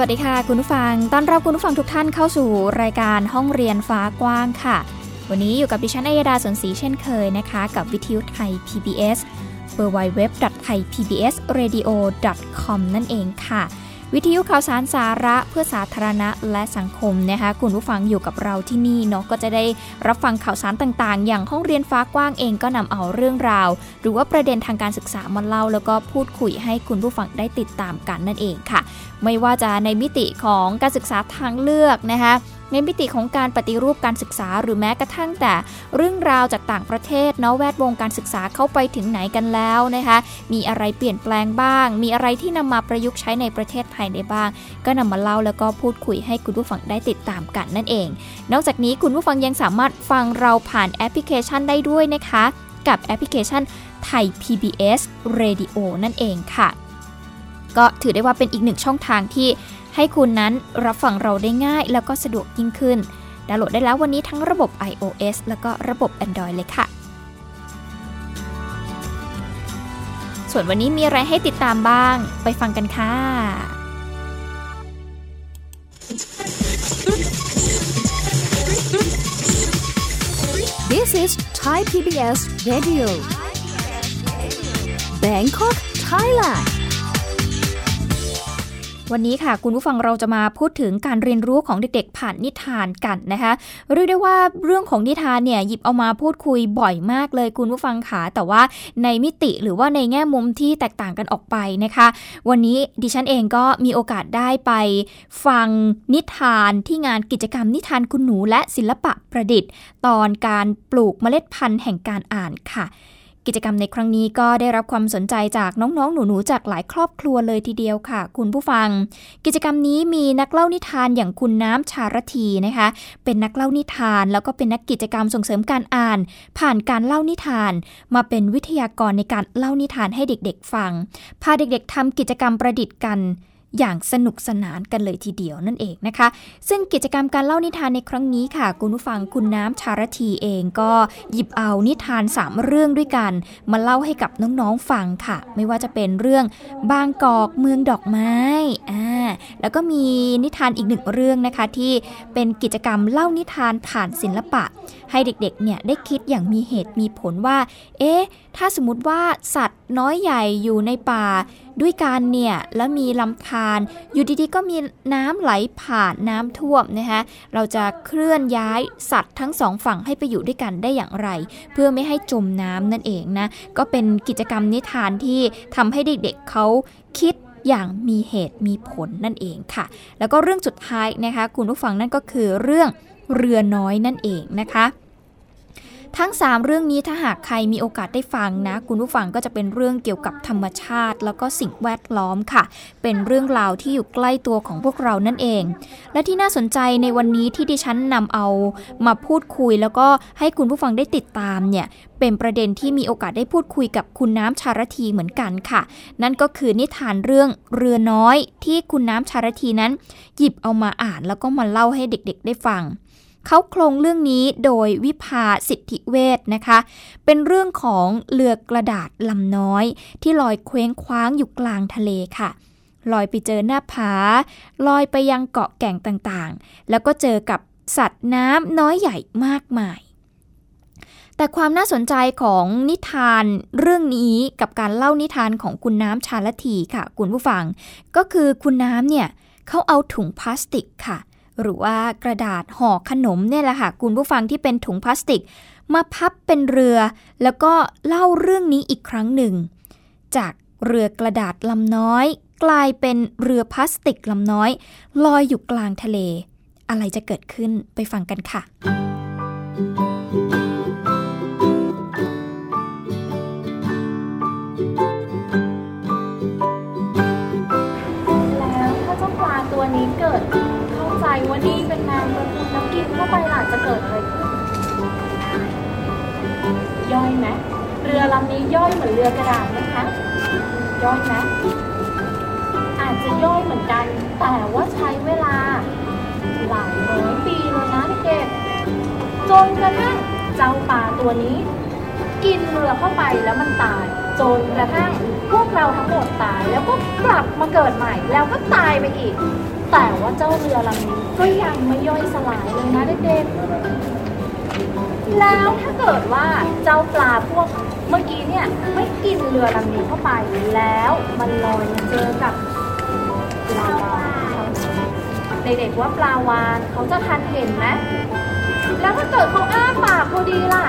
วัสดีค่ะ คุณผู้ฟัง ต้อนรับคุณผู้ฟังทุกท่านเข้าสู่รายการห้องเรียนฟ้ากว้างค่ะ วันนี้อยู่กับดิฉันอัยดาสนศรีเช่นเคยนะคะ กับวิทยุไทย PBS www.thaipbsradio.com นั่นเองค่ะ วิทยุข่าวสารสาระเพื่อสาธารณะและสังคมนะคะคุณผู้ฟังอยู่กับเราที่นี่เนาะก็จะได้รับฟังข่าวสารต่างๆ อย่างห้องเรียนฟ้ากว้างเองก็นำเอาเรื่องราว หรือว่าประเด็นทางการศึกษามาเล่า แล้วก็พูดคุยให้คุณผู้ฟังได้ติดตามกันนั่นเองค่ะ ไม่ว่าจะในมิติของการศึกษาทางเลือกนะคะ ในมิติของการปฏิรูปการศึกษา หรือแม้กระทั่งแต่ เรื่องราวจากต่างประเทศเนาะแวดวงการศึกษาเข้าไปถึงไหนกันแล้วนะคะ มีอะไรเปลี่ยนแปลงบ้าง มีอะไรที่นำมาประยุกต์ใช้ในประเทศไทยได้บ้าง ก็นำมาเล่าแล้วก็พูดคุยให้คุณผู้ฟังได้ติดตามกันนั่นเอง นอกจากนี้คุณผู้ฟังยังสามารถฟังเราผ่านแอปพลิเคชันได้ด้วยนะคะ กับแอปพลิเคชันไทย PBS Radio นั่นเองค่ะ ก็ถือได้ว่าเป็นอีกหนึ่งช่องทางที่ ให้คุณนั้นรับฟังเราได้ง่าย แล้วก็สะดวกยิ่งขึ้นดาวน์โหลดได้แล้ววันนี้ทั้งระบบ iOS แล้วก็ระบบ Android เลยค่ะ ส่วนวันนี้มีอะไรให้ติดตามบ้าง ไปฟังกันค่ะ This is Thai PBS Radio Bangkok Thailand วันนี้ค่ะ คุณผู้ฟังเราจะมาพูดถึงการเรียนรู้ของเด็กๆ ผ่านนิทานกันนะคะเรียกได้ว่าเรื่องของนิทานเนี่ยหยิบเอามาพูดคุยบ่อยมากเลยคุณผู้ฟังค่ะแต่ว่าในมิติหรือว่าในแง่มุมที่แตกต่างกันออกไปนะคะ วันนี้ดิฉันเองก็มีโอกาสได้ไปฟังนิทานที่งานกิจกรรมนิทานคุณหนูและศิลปะประดิษฐ์ ตอนการปลูกเมล็ดพันธุ์แห่งการอ่านค่ะ กิจกรรมในครั้งนี้ก็ได้รับความสนใจจากน้องๆ หนูๆ จากหลายครอบครัวเลยทีเดียวค่ะ คุณผู้ฟัง กิจกรรมนี้มีนักเล่านิทานอย่างคุณน้ำชารทีนะคะ เป็นนักเล่านิทานแล้วก็เป็นนักกิจกรรมส่งเสริมการอ่าน ผ่านการเล่านิทาน มาเป็นวิทยากรในการเล่านิทานให้เด็กๆ ฟัง พาเด็กๆทำกิจกรรมประดิษฐ์กัน อย่างสนุกสนานกันเลยทีเดียวนั่นเองนะคะ ซึ่งกิจกรรมการเล่านิทานในครั้งนี้ค่ะ คุณผู้ฟังคุณน้ำชารทีเองก็หยิบเอานิทาน 3 เรื่องด้วยกัน มาเล่าให้กับน้องๆฟังค่ะ ไม่ว่าจะเป็นเรื่องบางกอกเมืองดอกไม้อ่าแล้วก็มีนิทานอีกหนึ่งเรื่องนะคะที่เป็นกิจกรรมเล่านิทานผ่านศิลปะ ให้เด็กๆเนี่ยได้คิดอย่างมีเหตุมีผลว่า เอ๊ะถ้าสมมติว่าสัตว์น้อยใหญ่อยู่ในป่า ด้วยกันเนี่ยแล้วมีลำธารอยู่ดีๆก็มีน้ำไหลผ่านน้ำท่วมนะคะเราจะเคลื่อนย้ายสัตว์ทั้งสองฝั่งให้ไปอยู่ด้วยกันได้อย่างไร เพื่อไม่ให้จมน้ำนั่นเองนะก็เป็นกิจกรรมนิทานที่ทำให้เด็กๆเเขาคิดอย่างมีเหตุมีผลนั่นเองค่ะ แล้วก็เรื่องสุดท้ายนะคะ คุณผู้ฟังนั่นก็คือเรื่องเรือน้อยนั่นเองนะคะ ทั้ง 3 เรื่องนี้ถ้าหากใครมีโอกาสได้ฟังนะ คุณผู้ฟังก็จะเป็นเรื่องเกี่ยวกับธรรมชาติ แล้วก็สิ่งแวดล้อมค่ะ เป็นเรื่องราวที่อยู่ใกล้ตัวของพวกเรานั่นเอง และที่น่าสนใจในวันนี้ที่ดิฉันนำเอามาพูดคุย แล้วก็ให้คุณผู้ฟังได้ติดตามเนี่ยเป็นประเด็นที่มีโอกาสได้พูดคุยกับคุณน้ำชารทีเหมือนกันค่ะ นั่นก็คือนิทานเรื่องเรือน้อยที่คุณน้ำชารทีนั้น หยิบเอามาอ่านแล้วก็มาเล่าให้เด็กๆ ได้ฟัง เขาโครงเรื่องนี้โดยวิภาสิทธิเวทนะคะ เป็นเรื่องของเรือกระดาษลำน้อย ที่ลอยเคว้งคว้างอยู่กลางทะเลค่ะลอยไปเจอหน้าผาลอยไปยังเกาะแก่งต่างๆ แล้วก็เจอกับสัตว์น้ำน้อยใหญ่มากมาย แต่ความน่าสนใจของนิทานเรื่องนี้กับการเล่านิทานของคุณน้ำชาลทีค่ะ คุณผู้ฟัง ก็คือคุณน้ำเนี่ยเขาเอาถุงพลาสติกค่ะ หรือว่ากระดาษห่อขนมเนี่ยแหละค่ะคุณผู้ฟังที่เป็นถุงพลาสติก มาพับเป็นเรือ แล้วก็เล่าเรื่องนี้อีกครั้งหนึ่ง จากเรือกระดาษลำน้อย กลายเป็นเรือพลาสติกลำน้อย ลอยอยู่กลางทะเล อะไรจะเกิดขึ้นไปฟังกันค่ะ กินเข้าไปล่ะจะเกิดอะไรขึ้นย่อยไหมเรือลำนี้ย่อยเหมือนเรือกระดาษไหมคะย่อยไหมอาจจะย่อยเหมือนกัน แต่ว่าใช้เวลาหลายร้อยปีเลยนะเด็กจนกระทั่งเจ้าปลาตัวนี้ กินเรือเข้าไปแล้วมันตาย จนกระทั่งพวกเราทั้งหมดตายแล้วก็กลับมาเกิดใหม่ แล้วก็ตายไปอีก แต่ว่าเจ้าเรือลำนี้ก็ยังไม่ย่อยสลายเลยนะเด็กๆ แล้วถ้าเกิดว่าเจ้าปลาพวกเมื่อกี้เนี่ยไม่กินเรือลำนี้เข้าไปแล้วมันลอยมาเจอกับปลาวานเด็กๆว่าปลาวานเขาจะทันเห็นไหมแล้วถ้าเกิดเขาอ้าปากพอดีล่ะ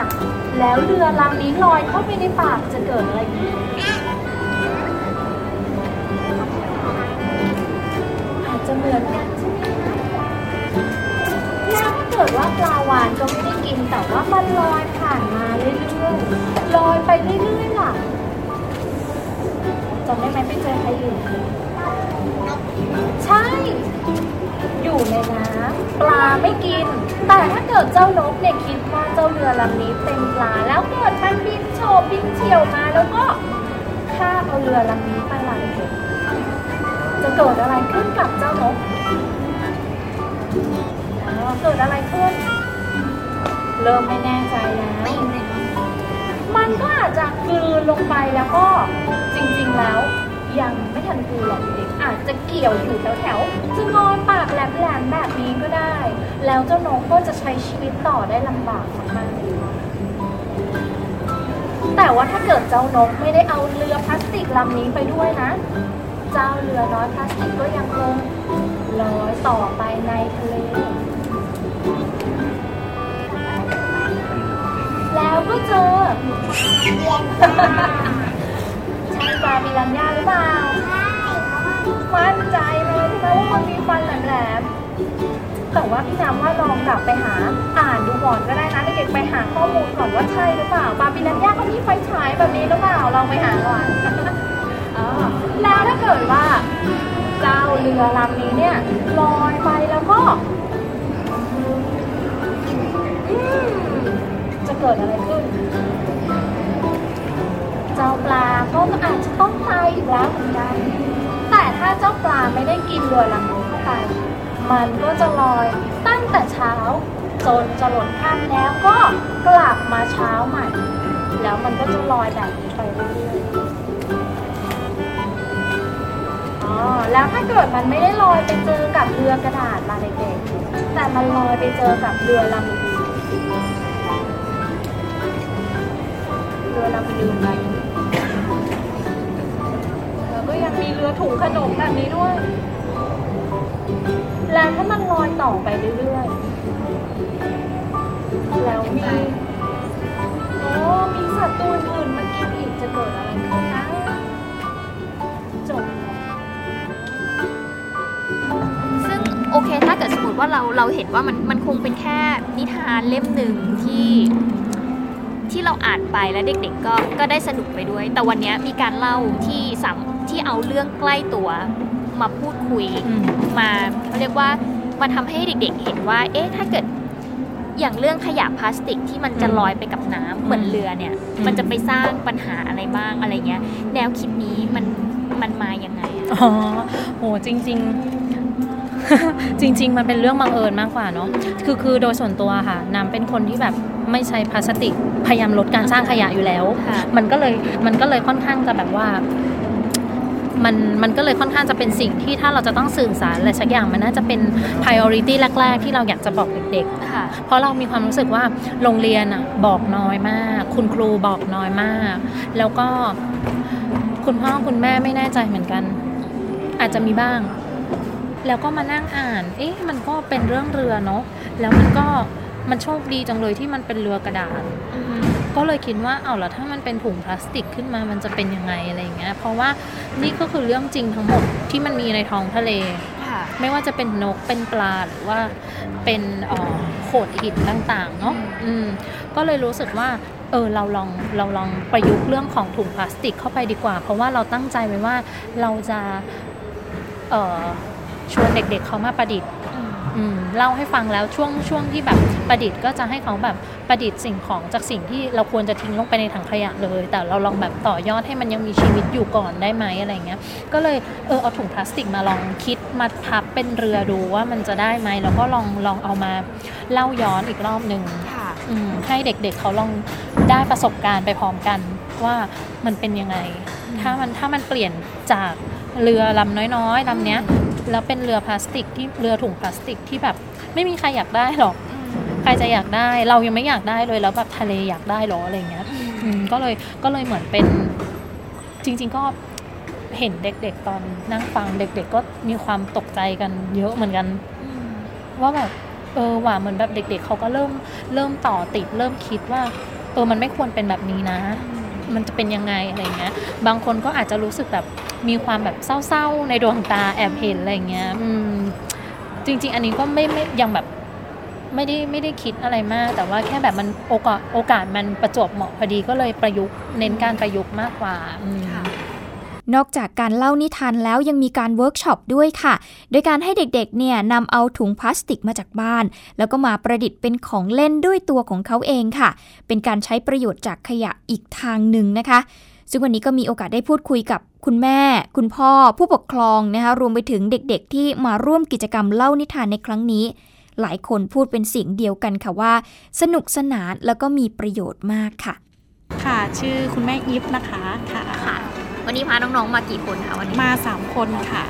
แล้วเรือลำนี้ลอยเข้าไปในปากจะเกิดอะไรขึ้น เหมือนกันใช่ไหมคะแล้วถ้าเกิดว่าปลาวานก็ไม่ได้กินแต่ว่ามันลอยผ่านมาเรื่อยๆลอยไปเรื่อยๆล่ะจำได้ไหมไปเจอใครอยู่ใช่ อยู่ในน้ำปลาไม่กิน แต่ถ้าเกิดเจ้านกเนี่ยคิดว่าเจ้าเรือลำนี้เป็นปลาแล้วเกิดมันบินโฉบบินเฉียวมาแล้วก็ฆ่าเอาเรือลำนี้ไปล่ะเด็ เกิดอะไรขึ้นกับเจ้านกเกิดอะไรขึ้น เริ่มไม่แน่ใจแล้วมันก็อาจจะกลืนลงไปแล้วก็จริง ๆ แล้ว ยังไม่ทันกลืนหรอกเด็กอาจจะเกี่ยวอยู่แถวๆจะงอยปากแหลมๆแบบนี้ก็ได้ แล้วเจ้านกก็จะใช้ชีวิตต่อได้ลำบากมากๆแต่ว่าถ้าเกิดเจ้านกไม่ได้เอาเรือพลาสติกลำนี้ไปด้วยนะ เจ้าเรือน้อยพลาสติกก็ยังคงลอยต่อไปในทะเล แล้วก็เจอใช่ปลาปิรันย่าหรือเปล่ามั่นใจเลยใช่ไหมว่ามันมีฟันแหลมๆแต่ว่าพี่น้ำว่าลองกลับไปหาอ่านดูก่อนก็ได้นะเด็กๆไปหาข้อมูลก่อนว่าใช่หรือเปล่าปลาปิรันย่าเขามีไฟฉายแบบนี้หรือเปล่าลองไปหาก่อน อแล้วถ้าเกิดว่าเจ้าเรือลำนี้เนี่ยลอยไปแล้วก็อืมจะเกิดอะไรขึ้น เจ้าปลาก็อาจจะต้องตายอีกแล้วเหมือนกันแต่ถ้าเจ้าปลาไม่ได้กินเรือลำนี้เข้าไป มันก็จะลอยตั้งแต่เช้าจนจะหล่นค่ำแล้วก็กลับมาเช้าใหม่ แล้วมันก็จะลอยแบบนี้ไปเรื่อยๆ แล้วถ้าเกิดมันไม่ได้ลอยไปเจอกับเรือกระดาษล่ะเด็กๆแต่มันลอยไปเจอกับเรือลำอื่นเรือลำอื่นอะไรแล้วก็ยังมีเรือถุงขนมแบบนี้ด้วย แล้วถ้ามันลอยต่อไปเรื่อยๆ แล้วมีโอ้มีสัตว์ตัวอื่นมากินอีกจะเกิดอะไร เค ถ้าเกิดสมมติว่าเราเราเห็นว่ามันมันคงเป็นแค่นิทานเล่มหนึ่งที่ที่เราอ่านไปแล้วเด็กๆก็ก็ได้สนุกไปด้วย แต่วันนี้มีการเล่าที่สัมที่เอาเรื่องใกล้ตัวมาพูดคุยมาเขาเรียกว่ามาทำให้เด็กๆ เห็นว่า เอ๊ะถ้าเกิดอย่างเรื่องขยะพลาสติกที่มันจะอืมลอยไปกับน้ำเหมือนเรือเนี่ยอืมมันจะไปสร้างปัญหาอะไรบ้างอะไรเงี้ย แนวคิดนี้มันมันมายังไงอะอ๋อโหจริง ๆ จริง ๆ มันเป็นเรื่องบังเอิญมากกว่าเนาะคือคือโดยส่วนตัวค่ะน้ำเป็นคนที่แบบไม่ใช้พลาสติกพยายามลดการสร้างขยะอยู่แล้วค่ะมันก็เลยมันก็เลยค่อนข้างจะแบบว่ามันมันก็เลยค่อนข้างจะเป็นสิ่งที่ถ้าเราจะต้องสื่อสารอะไรสักอย่างมันน่าจะเป็น priority แรก ๆ ที่เราอยากจะบอกเด็กค่ะๆเพราะเรามีความรู้สึกว่าโรงเรียนอะบอกน้อยมาก คุณครูบอกน้อยมาก แล้วก็คุณพ่อคุณแม่ไม่แน่ใจเหมือนกัน อาจจะมีบ้าง แล้วก็มานั่งอ่าน เอ๊ะ มันก็เป็นเรื่องเรือเนาะ แล้วมันก็มันโชคดีจังเลยที่มันเป็นเรือกระดาษ ก็เลยคิดว่า เอาแล้วถ้ามันเป็นถุงพลาสติกขึ้นมา มันจะเป็นยังไงอะไรอย่างเงี้ย เพราะว่านี่ก็คือเรื่องจริงทั้งหมดที่มันมีในท้องทะเลค่ะไม่ว่าจะเป็นนก เป็นปลา หรือว่าเป็นเอ่อโขดหินต่างๆ เนาะอืมก็เลยรู้สึกว่า เออ เราลอง เราลองประยุกต์เรื่องของถุงพลาสติกเข้าไปดีกว่า เพราะว่าเราตั้งใจไว้ว่าเราจะเอ่อ ชวนเด็กๆเขามาประดิษฐ์อืมเล่าให้ฟังแล้วช่วงช่วงที่แบบประดิษฐ์ก็จะให้เขาแบบประดิษฐ์สิ่งของจากสิ่งที่เราควรจะทิ้งลงไปในถังขยะเลย แต่เราลองแบบต่อยอดให้มันยังมีชีวิตอยู่ก่อนได้ไหมอะไรเงี้ยก็เลยเออเอาถุงพลาสติกมาลองคิดมาพับเป็นเรือดูว่ามันจะได้ไหมแล้วก็ลองลองเอามาเล่าย้อนอีกรอบหนึ่งค่ะอืมให้เด็กๆเขาลองได้ประสบการณ์ไปพร้อมกันว่ามันเป็นยังไง ถ้ามันถ้ามันเปลี่ยนจากเรือลำน้อยๆลำเนี้ย แล้วเป็นเรือพลาสติกที่เรือถุงพลาสติกที่แบบไม่มีใครอยากได้หรอก ใครจะอยากได้เรายังไม่อยากได้เลยแล้วแบบทะเลอยากได้หรออะไรเงี้ยอืมก็เลยก็เลยเหมือนเป็นจริง ๆ ก็เห็นเด็กๆตอนนั่งฟังเด็ก ๆ ก็มีความตกใจกันเยอะเหมือนกันว่าแบบเออว่าเหมือนแบบเด็ก ๆเขาก็เริ่มเริ่มต่อติดเริ่มคิดว่า เออมันไม่ควรเป็นแบบนี้นะ มันจะเป็นยังไงอะไรเงี้ย บางคนก็อาจจะรู้สึกแบบมีความแบบเศร้าๆ ในดวงตาแอบเห็นอะไรเงี้ยอืมจริง ๆ อันนี้ก็ไม่ไม่ยังแบบไม่ได้ไม่ได้คิดอะไรมาก แต่ว่าแค่แบบมันโอกาสโอกาสมันประจวบเหมาะพอดีก็เลยประยุกต์เน้นการประยุกต์มากกว่าอืม นอกจากการเล่านิทานแล้วยังมีการเวิร์กช็อปด้วยค่ะ โดยการให้เด็กๆเนี่ยนำเอาถุงพลาสติกมาจากบ้าน แล้วก็มาประดิษฐ์เป็นของเล่นด้วยตัวของเขาเองค่ะ เป็นการใช้ประโยชน์จากขยะอีกทางหนึ่งนะคะ ซึ่งวันนี้ก็มีโอกาสได้พูดคุยกับคุณแม่ คุณพ่อ ผู้ปกครองนะคะรวมไปถึงเด็กๆ ที่มาร่วมกิจกรรมเล่านิทานในครั้งนี้ หลายคนพูดเป็นเสียงเดียวกันค่ะว่า สนุกสนานแล้วก็มีประโยชน์มากค่ะ ค่ะ ชื่อคุณแม่อีฟนะคะค่ะค่ะ วันนี้พาน้องๆมากี่คนคะวันนี้ มาสามคนค่ะ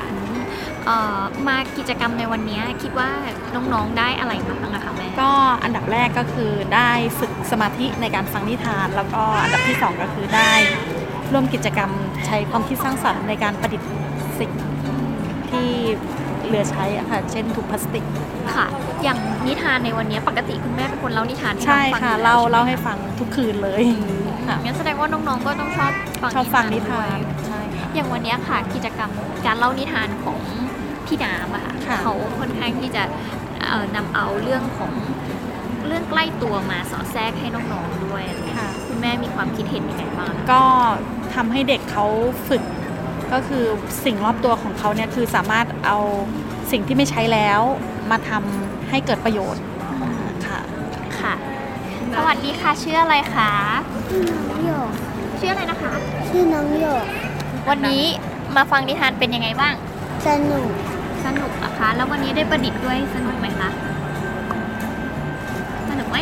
เอ่อมากิจกรรมในวันนี้คิดว่าน้องๆได้อะไรมาบ้างอะคะแม่ ก็อันดับแรกก็คือได้ฝึกสมาธิในการฟังนิทาน แล้วก็อันดับที่สองก็คือได้ร่วมกิจกรรมใช้ความคิดสร้างสรรค์ในการประดิษฐ์สิ่งที่เหลือใช้อะค่ะ เช่นถุงพลาสติก ค่ะ อย่างนิทานในวันนี้ปกติคุณแม่เป็นคนเล่านิทานให้ใช่น้องฟังค่ะอยู่เล่าแวเล่าช่ไมให้ฟังทุกคืนเลย ค่ะงั้นแสดงว่าน้องๆก็ต้องชอบฟังชอบฟังนิทานด้วยใช่ค่ะอย่างวันนี้ค่ะกิจกรรมการเล่านิทานของพี่น้ำอะค่ะค่ะเขาค่อนข้างที่จะเอ่อนำเอาเรื่องของเรื่องใกล้ตัวมาสอดแทรกให้น้องๆด้วยอะไรอย่างเงี้ยค่ะคุณแม่มีความคิดเห็นยังไงบ้างคะก็ทำให้เด็กเขาฝึกก็คือสิ่งรอบตัวของเขาเนี่ยคือสามารถเอาสิ่งที่ไม่ใช้แล้วมาทำให้เกิดประโยชน์ค่ะค่ะส วัสดีค่ะชื่ออะไรคะน้องหยกชื่ออะไรนะคะ ชื่อน้องหยกวันนี้มาฟังนิทานเป็นยังไงบ้าง สนุกสนุกนะคะ แล้ววันนี้ได้ประดิษฐ์ด้วยสนุกไหมคะ สนุกไหม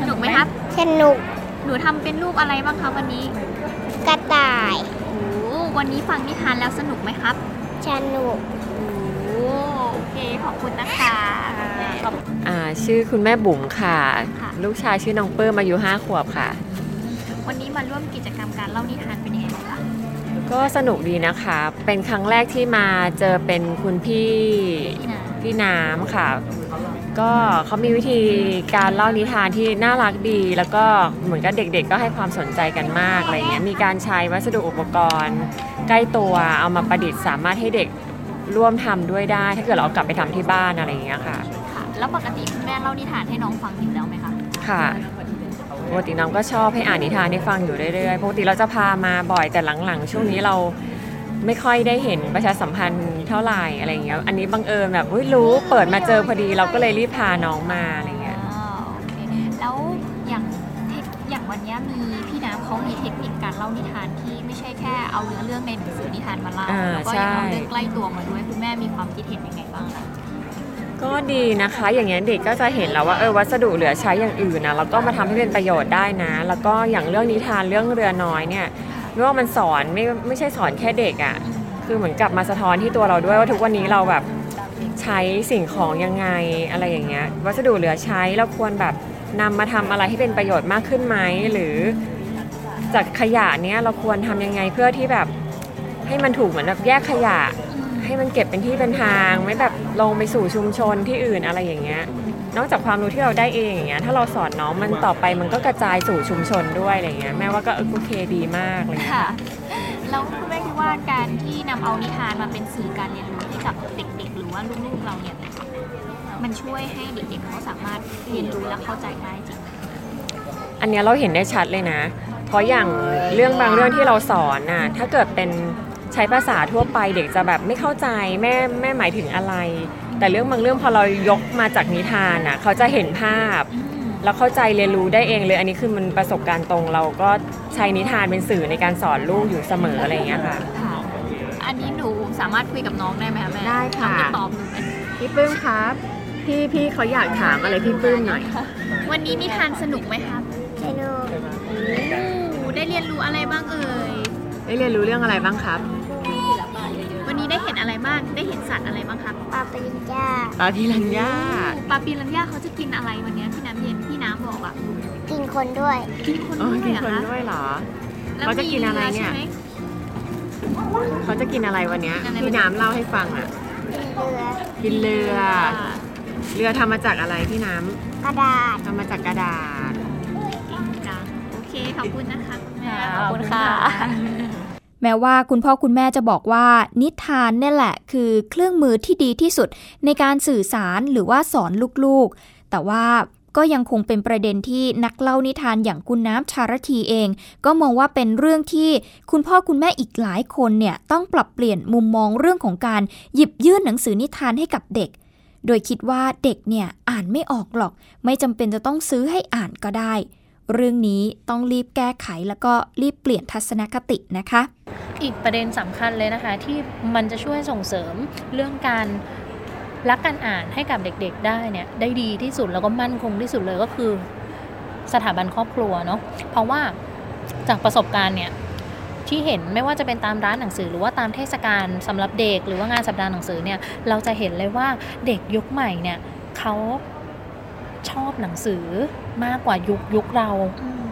สนุกไหมครับ สนุกหนูทำเป็นรูปอะไรบ้างคะวันนี้กระต่ายโอ้วันนี้ฟังนิทานแล้วสนุกไหมครับ สนุกโอ้โอเคขอบคุณนะคะคุณแม่อ่าชื่อคุณแม่บุ๋มค่ะค่ะ ลูกชายชื่อน้องเปิ้มอายุห้าขวบค่ะ วันนี้มาร่วมกิจกรรมการเล่านิทานเป็นยังไงบ้างคะก็สนุกดีนะคะ เป็นครั้งแรกที่มาเจอเป็นคุณพี่พี่นาพี่น้ำค่ะ ก็เขามีวิธีการเล่านิทานที่น่ารักดี แล้วก็เหมือนกับเด็กๆ ก็ให้ความสนใจกันมากอะไรเงี้ย มีการใช้วัสดุอุปกรณ์ ใกล้ตัวเอามาประดิษฐ์สามารถให้เด็กร่วมทำด้วยได้ ถ้าเกิดเราเอากลับไปทำที่บ้านอะไรอย่างเงี้ยค่ะค่ะ แล้วปกติคุณแม่เล่านิทานให้น้องฟังอยู่แล้วไหม คะค่ะปกติน้องก็ชอบให้อ่านนิทานให้ฟังอยู่เรื่อยๆปกติเราจะพามาบ่อยแต่หลังๆ ช่วงนี้เราไม่ค่อยได้เห็นประชาสัมพันธ์เท่าไหร่อะไรเงี้ย อันนี้บังเอิญแบบอุ๊ยรู้เปิดมาเจอพอดีเราก็เลยรีบพาน้องมาอะไรเงี้ย อ๋อโอเคแล้วอย่างเทคอย่างวันนี้มีพี่น้ำเขามีเทคนิคการเล่านิทานที่ไม่ใช่แค่เอาเนื้อเรื่องในหนังสือนิทานมาเล่าอ่าแล้วก็ยังเอาใช่ เรื่องใกล้ตัวมาด้วยคุณแม่มีความคิดเห็นยังไงบ้างคะ ก็ดีนะคะ อย่างเงี้ยเด็กก็จะเห็นแล้วว่าเออวัสดุเหลือใช้อย่างอื่นนะแล้วก็มาทำให้เป็นประโยชน์ได้นะ แล้วก็อย่างเรื่องนิทานเรื่องเรือน้อยเนี่ยไม่ว่ามันสอนไม่ไม่ใช่สอนแค่เด็กอะ่ะคือเหมือนกลับมาสะท้อนที่ตัวเราด้วยว่าทุกวันนี้เราแบบใช้สิ่งของยังไงอะไรอย่างเงี้ยวัสดุเหลือใช้เราควรแบบนำมาทำอะไรให้เป็นประโยชน์มากขึ้นไหมหรือจากขยะเนี้ยเราควรทำยังไงเพื่อที่แบบให้มันถูกเหมือนแบบแยกขยะ ให้มันเก็บเป็นที่เป็นทาง ไม่แบบลงไปสู่ชุมชนที่อื่นอะไรอย่างเงี้ย นอกจากความรู้ที่เราได้เองอย่างเงี้ยถ้าเราสอนน้องมันต่อไปมันก็กระจายสู่ชุมชนด้วยอะไรเงี้ยแม่ว่าก็เออโอเคดีมากเลยค่ะ แล้วคุณแม่คิดว่าการที่นำเอานิทานมาเป็นสื่อการเรียนรู้ให้กับเด็กๆ หรือว่าว่าลูกๆเราเนี่ยมันช่วยให้เด็กๆเขาสามารถเรียนรู้และเข้าใจได้จริง อันเนี้ยเราเห็นได้ชัดเลยนะ เพราะอย่างเรื่องบางเรื่องที่เราสอนน่ะถ้าเกิดเป็น ใช้ภาษาทั่วไปเด็กจะแบบไม่เข้าใจแม่แม่หมายถึงอะไร แต่เรื่องบางเรื่องพอเรายกมาจากนิทานน่ะเขาจะเห็นภาพ แล้วเข้าใจเรียนรู้ได้เองเลย อันนี้คือมันประสบการณ์ตรงเราก็ใช้นิทานเป็นสื่อในการสอนลูกอยู่เสมออะไรอย่างเงี้ยค่ะค่ะอันนี้หนูสามารถคุยกับน้องได้ไหมคะแม่ได้ค่ะ น้องจะตอบหนูไหมพี่ปื้มครับ พี่พี่เขาอยากถามอะไรพี่ปื้มหน่อย วันนี้นิทานสนุกไหมครับสนุก โอ้ได้เรียนรู้อะไรบ้างเอ่ย ได้เรียนรู้เรื่องอะไรบ้างครับวันนี้ได้เห็น อะไรบ้าง ได้เห็นสัตว์อะไรบ้างครับปลาปริญญาปลาพิรันย่าปลาปีรันย่าเขาจะกินอะไรวันนี้ที่น้ำเย็นที่น้ำบอกอะกินคนด้วยกินคนอ๋อด้วยกินเหรอคนคะด้วยเหรอ แล้วเขาจะกินอะไรเนี่ย มีรือใช่ไหม เขาจะกินอะไรวันเนี้ยอะไร พี่น้ำเล่าให้ฟังอะ กินเรือ กินเรือค่ะเรือทำมาจากอะไรพี่น้ำกระดาษทำมาจากกระดาษ เก่งจังโอเคขอบคุณนะคะคุณแม่ ขอบคุณค่ะ แม้ว่าคุณพ่อคุณแม่จะบอกว่านิทานเนี่ยแหละ คือเครื่องมือที่ดีที่สุดในการสื่อสารหรือว่าสอนลูกๆ แต่ว่าก็ยังคงเป็นประเด็นที่นักเล่านิทานอย่างคุณน้ำชารทีเอง ก็มองว่าเป็นเรื่องที่คุณพ่อคุณแม่อีกหลายคนเนี่ยต้องปรับเปลี่ยนมุมมองเรื่องของการหยิบยื่นหนังสือนิทานให้กับเด็ก โดยคิดว่าเด็กเนี่ยอ่านไม่ออกหรอก ไม่จำเป็นจะต้องซื้อให้อ่านก็ได้ เรื่องนี้ต้องรีบแก้ไขแล้วก็รีบเปลี่ยนทัศนคตินะคะ อีกประเด็นสำคัญเลยนะคะ ที่มันจะช่วยส่งเสริมเรื่องการรักการอ่านให้กับเด็กๆได้เนี่ยได้ดีที่สุดแล้วก็มั่นคงที่สุดเลยก็คือสถาบันครอบครัวเนาะเพราะว่าจากประสบการณ์เนี่ยที่เห็นไม่ว่าจะเป็นตามร้านหนังสือ หรือว่าตามเทศกาลสำหรับเด็ก หรือว่างานสัปดาห์หนังสือเนี่ยเราจะเห็นเลยว่าเด็กยุคใหม่เนี่ยเขาชอบหนังสือ มากกว่ายุคยุคเรา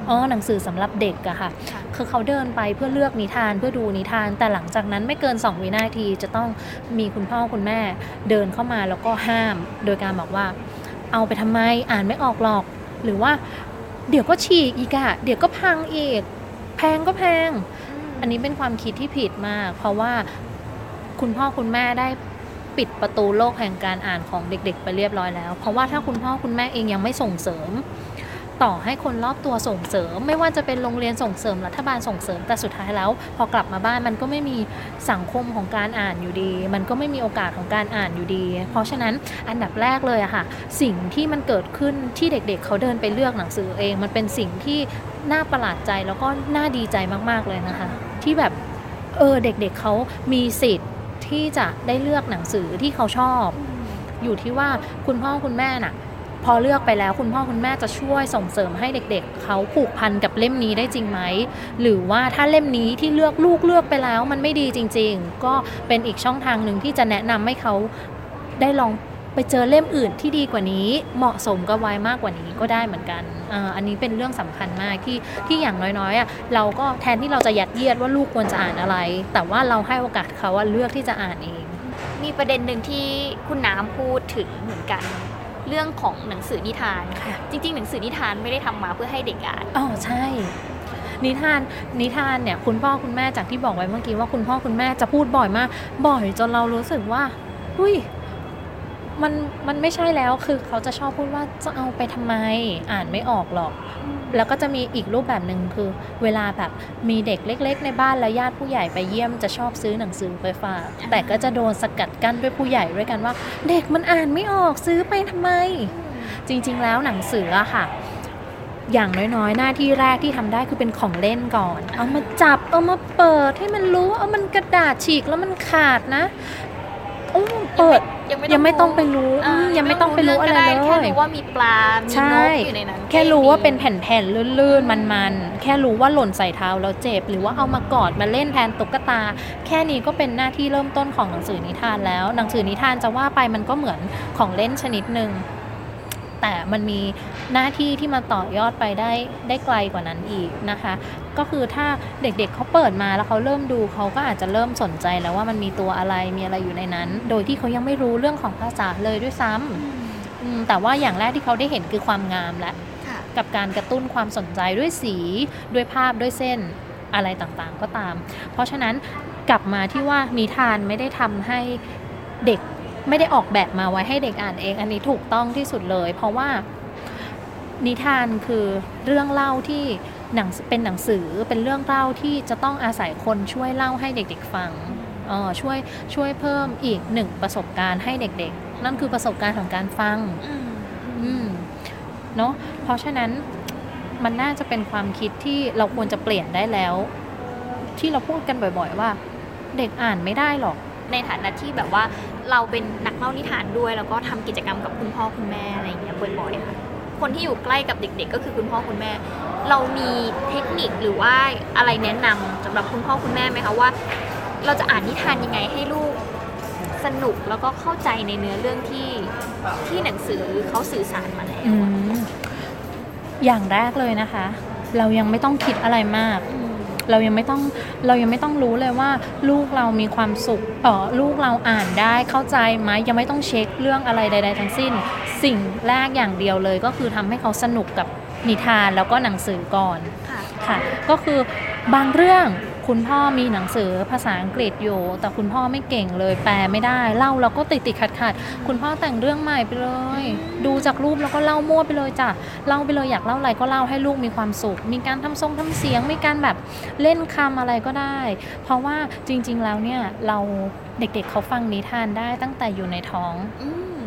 เออหนังสือสำหรับเด็กอะค่ะค่ะ คือเขาเดินไปเพื่อเลือกนิทานเพื่อดูนิทาน แต่หลังจากนั้นไม่เกิน 2 วินาทีจะต้องมีคุณพ่อคุณแม่เดินเข้ามาแล้วก็ห้าม โดยการบอกว่า เอาไปทำไมอ่านไม่ออกหรอก หรือว่า เดี๋ยวก็ฉีกอีกอะเดี๋ยวก็พังอีก แพงก็แพง อันนี้เป็นความคิดที่ผิดมาก เพราะว่าคุณพ่อคุณแม่ได้ปิดประตูโลกแห่งการอ่านของเด็ก ๆ ไปเรียบร้อยแล้ว เพราะว่าถ้าคุณพ่อคุณแม่เองยังไม่ส่งเสริม ต่อให้คนรอบตัวส่งเสริม ไม่ว่าจะเป็นโรงเรียนส่งเสริมรัฐบาลส่งเสริมแต่สุดท้ายแล้ว พอกลับมาบ้านมันก็ไม่มีสังคมของการอ่านอยู่ดี มันก็ไม่มีโอกาสของการอ่านอยู่ดี เพราะฉะนั้นอันดับแรกเลยอะค่ะสิ่งที่มันเกิดขึ้นที่เด็กๆเขาเดินไปเลือกหนังสือเอง มันเป็นสิ่งที่น่าประหลาดใจแล้วก็น่าดีใจมากๆเลยนะคะ ที่แบบเออเด็กๆเขามีสิทธิ์ที่จะได้เลือกหนังสือที่เขาชอบ อยู่ที่ว่าคุณพ่อคุณแม่น่ะ พอเลือกไปแล้วคุณพ่อคุณแม่จะช่วยส่งเสริมให้เด็ก ๆเขาผูกพันกับเล่มนี้ได้จริงไหมหรือว่าถ้าเล่มนี้ที่เลือกลูกเลือกไปแล้ว มันไม่ดีจริง ๆ ก็เป็นอีกช่องทางหนึ่งที่จะแนะนำให้เขาได้ลองไปเจอเล่มอื่นที่ดีกว่านี้เหมาะสมกับวัยมากกว่านี้ก็ได้เหมือนกันอ,อันนี้เป็นเรื่องสำคัญมากที่ที่อย่างน้อยๆอเราก็แทนที่เราจะยัดเยียดว่าลูกควรจะอ่านอะไร แต่ว่าเราให้โอกาสเขาว่าเลือกที่จะอ่านเอง มีประเด็นหนึ่งที่คุณน้ำพูดถึงเหมือนกัน เรื่องของหนังสือนิทานค่ะ จริง ๆ หนังสือนิทานไม่ได้ทำมาเพื่อให้เด็กอ่านอ๋อใช่ นิทานนิทานเนี่ยคุณพ่อคุณแม่จากที่บอกไว้เมื่อกี้ว่าคุณพ่อคุณแม่จะพูดบ่อยมาก บ่อยจนเรารู้สึกว่าหุย มันมันไม่ใช่แล้วคือเขาจะชอบพูดว่าจะเอาไปทำไมอ่านไม่ออกหรอก แล้วก็จะมีอีกรูปแบบหนึ่งคือ เวลาแบบมีเด็กเล็ก ๆ ในบ้านแล้วญาติผู้ใหญ่ไปเยี่ยมจะชอบซื้อหนังสือไปฝากแต่ก็จะโดนสกัดกั้นด้วยผู้ใหญ่ด้วยกันว่า เด็กมันอ่านไม่ออกซื้อไปทำไม จริง ๆ แล้วหนังสืออะค่ะ อย่างน้อยๆ หน้าที่แรกที่ทำได้คือเป็นของเล่นก่อน เอามาจับเอามาเปิดให้มันรู้เอามันกระดาษฉีกแล้วมันขาดนะโอ้เปิดยังไม่ต้องไปรู้อืมยังไม่ต้องไปรู้อะไรเลยแค่รู้ว่ามีปลา มีใช่นกอยู่ในนั้น แค่รู้ว่าเป็นแผ่นๆลื่นๆมันๆ แค่รู้ว่าหล่นใส่เท้าแล้วเจ็บ หรือว่าเอามากอดมาเล่นแทนตุ๊กตา แค่นี้ก็เป็นหน้าที่เริ่มต้นของหนังสือนิทานแล้ว หนังสือนิทานจะว่าไปมันก็เหมือนของเล่นชนิดหนึ่ง แต่มันมีหน้าที่ที่มาต่อยอดไปได้ได้ไกลกว่านั้นอีกนะคะ ก็คือถ้าเด็กๆเขาเปิดมาแล้วเขาเริ่มดูเขาก็อาจจะเริ่มสนใจแล้วว่ามันมีตัวอะไรมีอะไรอยู่ในนั้น โดยที่เขายังไม่รู้เรื่องของภาษาเลยด้วยซ้ำอืมแต่ว่าอย่างแรกที่เขาได้เห็นคือความงามและค่ะกับการกระตุ้นความสนใจด้วยสีด้วยภาพด้วยเส้นอะไรต่างๆก็ตาม เพราะฉะนั้นกลับมาที่ว่านิทานไม่ได้ทำให้เด็ก ไม่ได้ออกแบบมาไว้ให้เด็กอ่านเอง อันนี้ถูกต้องที่สุดเลย เพราะว่านิทานคือเรื่องเล่าที่หนังเป็นหนังสือเป็นเรื่องเล่าที่จะต้องอาศัยคนช่วยเล่าให้เด็กๆฟังเออช่วยช่วยเพิ่มอีกหนึ่งประสบการณ์ให้เด็กๆ นั่นคือประสบการณ์ของการฟังอืมเนาะเพราะฉะนั้นมันน่าจะเป็นความคิดที่เราควรจะเปลี่ยนได้แล้ว ที่เราพูดกันบ่อย ๆ ว่า เด็กอ่านไม่ได้หรอก ในฐานะที่แบบว่า เราเป็นนักเล่านิทานด้วย แล้วก็ทำกิจกรรมกับคุณพ่อคุณแม่อะไรอย่างเงี้ยบ่อยๆค่ะคนที่อยู่ใกล้กับเด็ก ๆ ก็คือคุณพ่อคุณแม่ เรามีเทคนิคหรือว่าอะไรแนะนำสำหรับคุณพ่อคุณแม่ไหมคะว่า เราจะอ่านนิทานยังไงให้ลูกสนุกแล้วก็เข้าใจในเนื้อเรื่องที่ที่หนังสือเขาสื่อสารมาแล้วอืมอย่างแรกเลยนะคะ เรายังไม่ต้องคิดอะไรมาก เรายังไม่ต้องเรายังไม่ต้องรู้เลยว่า ลูกเรามีความสุขเออลูกเราอ่านได้เข้าใจไหมยังไม่ต้องเช็คเรื่องอะไรใด ๆ ทั้งสิ้น สิ่งแรกอย่างเดียวเลยก็คือทำให้เขาสนุกกับนิทานแล้วก็หนังสือก่อนค่ะค่ะก็คือบางเรื่อง คุณพ่อมีหนังสือภาษาอังกฤษอยู่ แต่คุณพ่อไม่เก่งเลยแปลไม่ได้เล่าเราก็ติดติดขัดขัดๆคุณพ่อแต่งเรื่องใหม่ไปเลย ดูจากรูปแล้วก็เล่ามั่วไปเลยจ้ะเล่าไปเลยอยากเล่าอะไรก็เล่าให้ลูกมีความสุข มีการทำทรงทำเสียงมีการแบบเล่นคำอะไรก็ได้ เพราะว่าจริง ๆ แล้วเนี่ยเราเด็กๆเขาฟังนิทานได้ตั้งแต่อยู่ในท้องอืม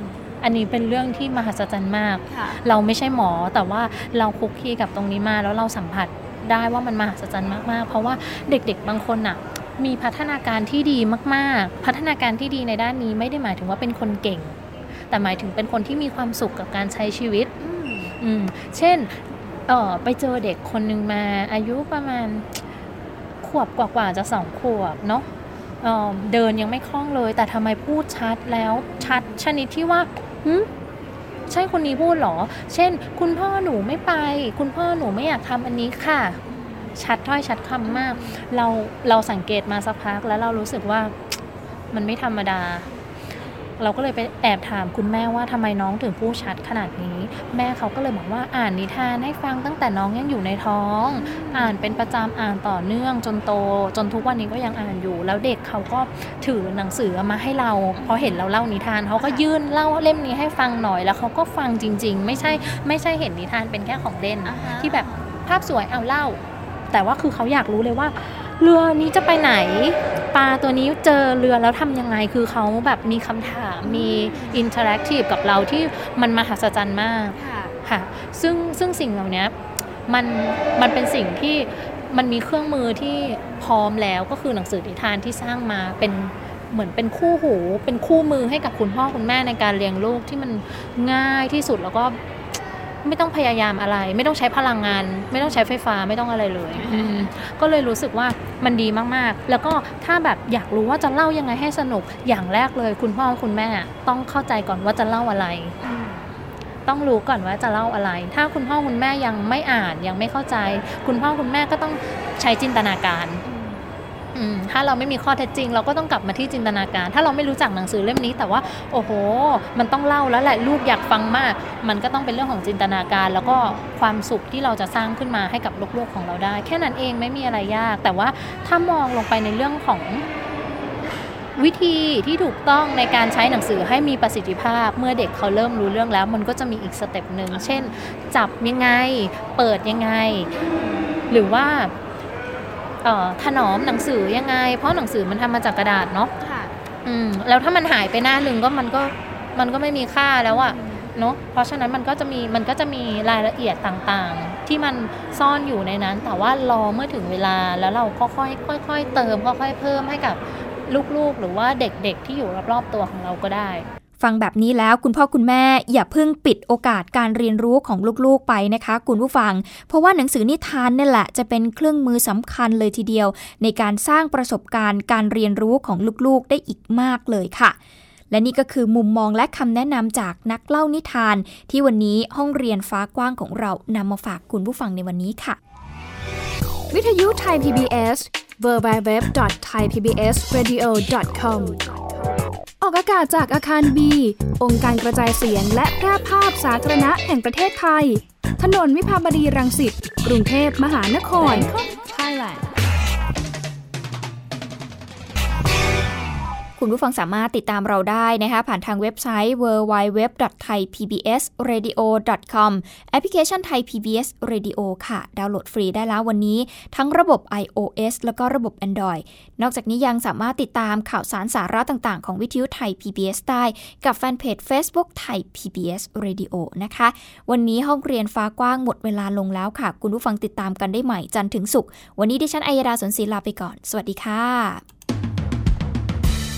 อันนี้เป็นเรื่องที่มหัศจรรย์มากค่ะเราไม่ใช่หมอแต่ว่าเราคุกคีกับตรงนี้มาแล้วเราสัมผัส ได้ว่ามันมหัศจรรย์มากๆ เพราะว่าเด็กๆบางคนน่ะมีพัฒนาการที่ดีมากๆ พัฒนาการที่ดีในด้านนี้ไม่ได้หมายถึงว่าเป็นคนเก่ง แต่หมายถึงเป็นคนที่มีความสุขกับการใช้ชีวิต อืมอืมเช่นเออไปเจอเด็กคนหนึ่งมาอายุประมาณขวบกว่าๆจะสองขวบเนาะเอ่อเดินยังไม่คล่องเลย แต่ทำไมพูดชัดแล้วชัดชนิดที่ว่าหึ ใช่คนนี้พูดเหรอ เช่น คุณพ่อหนูไม่ไป คุณพ่อหนูไม่อยากทำอันนี้ค่ะ ชัดถ้อยชัดคำมาก เราเราสังเกตมาสักพักแล้วเรารู้สึกว่ามันไม่ธรรมดา เราก็เลยไปแอบถามคุณแม่ว่าทำไมน้องถึงพูดชัดขนาดนี้ แม่เขาก็เลยบอกว่าอ่านนิทานให้ฟังตั้งแต่น้องยังอยู่ในท้อง อ่านเป็นประจำอ่านต่อเนื่องจนโต จนทุกวันนี้ก็ยังอ่านอยู่ แล้วเด็กเขาก็ถือหนังสือมาให้เราพอเห็นเราเล่านิทานเขาก็ยื่นเล่าเล่มนี้ให้ฟังหน่อยแล้วเขาก็ฟังจริง ๆ ไม่ใช่ไม่ใช่เห็นนิทานเป็นแค่ของเล่นอ่าฮะที่แบบภาพสวยเอาเล่า แต่ว่าคือเขาอยากรู้เลยว่า เรือนี้จะไปไหน ปลาตัวนี้เจอเรือแล้วทำยังไงคือเขาแบบมีคำถามมี interactive กับเราที่มันมหัศจรรย์มากค่ะค่ะซึ่งซึ่งสิ่งเหล่านี้มันมันเป็นสิ่งที่มันมีเครื่องมือที่พร้อมแล้วก็คือหนังสือนิทานที่สร้างมาเป็นเหมือนเป็นคู่หู เป็นคู่มือให้กับคุณพ่อคุณแม่ในการเลี้ยงลูกที่มันง่ายที่สุดแล้วก็ ไม่ต้องพยายามอะไร ไม่ต้องใช้พลังงาน ไม่ต้องใช้ไฟฟ้าไม่ต้องอะไรเลยอืมก็เลยรู้สึกว่ามันดีมากๆ แล้วก็ถ้าแบบอยากรู้ว่าจะเล่ายังไงให้สนุกอย่างแรกเลย คุณพ่อคุณแม่ต้องเข้าใจก่อนว่าจะเล่าอะไรต้องรู้ก่อนว่าจะเล่าอะไร ถ้าคุณพ่อคุณแม่ยังไม่อ่านยังไม่เข้าใจ คุณพ่อคุณแม่ก็ต้องใช้จินตนาการอืม ถ้าเราไม่มีข้อเท็จจริง เราก็ต้องกลับมาที่จินตนาการ ถ้าเราไม่รู้จักหนังสือเล่มนี้ แต่ว่าโอ้โห มันต้องเล่าแล้วแหละลูกอยากฟังมาก มันก็ต้องเป็นเรื่องของจินตนาการ แล้วก็ความสุขที่เราจะสร้างขึ้นมาให้กับลูกๆของเราได้ แค่นั้นเองไม่มีอะไรยาก แต่ว่าถ้ามองลงไปในเรื่องของวิธีที่ถูกต้องในการใช้หนังสือให้มีประสิทธิภาพ เมื่อเด็กเขาเริ่มรู้เรื่องแล้ว มันก็จะมีอีกสเต็ปหนึ่งเช่น จับยังไง เปิดยังไง หรือว่า ถนอมหนังสือยังไง เพราะหนังสือมันทำมาจากกระดาษเนาะค่ะอืมแล้วถ้ามันหายไปหน้าหนึ่งก็มันก็มันก็ไม่มีค่าแล้วอะเนาะเพราะฉะนั้นมันก็จะมีมันก็จะมีรายละเอียดต่างๆ ที่มันซ่อนอยู่ในนั้น แต่ว่ารอเมื่อถึงเวลาแล้วเราก็ค่อยๆค่อยๆเติมค่อยๆเพิ่มให้กับลูกๆ หรือว่าเด็กๆที่อยู่รอบๆตัวของเราก็ได้ ฟังแบบนี้แล้วคุณพ่อคุณแม่อย่าเพิ่งปิดโอกาสการเรียนรู้ของลูกๆไปนะคะ คุณผู้ฟัง เพราะว่าหนังสือนิทานนี่แหละจะเป็นเครื่องมือสำคัญเลยทีเดียว ในการสร้างประสบการณ์การเรียนรู้ของลูกๆได้อีกมากเลยค่ะและนี่ก็คือมุมมองและคำแนะนำจากนักเล่านิทาน ที่วันนี้ห้องเรียนฟ้ากว้างของเรานำมาฝากคุณผู้ฟังในวันนี้ค่ะ วิทยุไทย PBS www.thaipbsradio.com ออกอากาศจากอาคารบี องค์การกระจายเสียงและแพร่ภาพสาธารณะแห่งประเทศไทย ถนนวิภาวดีรังสิต กรุงเทพมหานคร Thailand คุณผู้ฟังสามารถติดตามเราได้นะคะผ่านทางเว็บไซต์ www.thaipbsradio.com แอปพลิเคชัน Thai PBS Radio ค่ะ ดาวน์โหลดฟรีได้แล้ววันนี้ ทั้งระบบ iOS แล้วก็ระบบ Android นอกจากนี้ยังสามารถติดตามข่าวสารสาระต่างๆ ของวิทยุไทย PBS ได้ กับแฟนเพจ Facebook ไทย PBS Radio นะคะ วันนี้ห้องเรียนฟ้ากว้างหมดเวลาลงแล้วค่ะ คุณผู้ฟังติดตามกันได้ใหม่จันทร์ถึงศุกร์วันนี้ดิฉันอัยดาสนศิลาไปก่อน สวัสดีค่ะ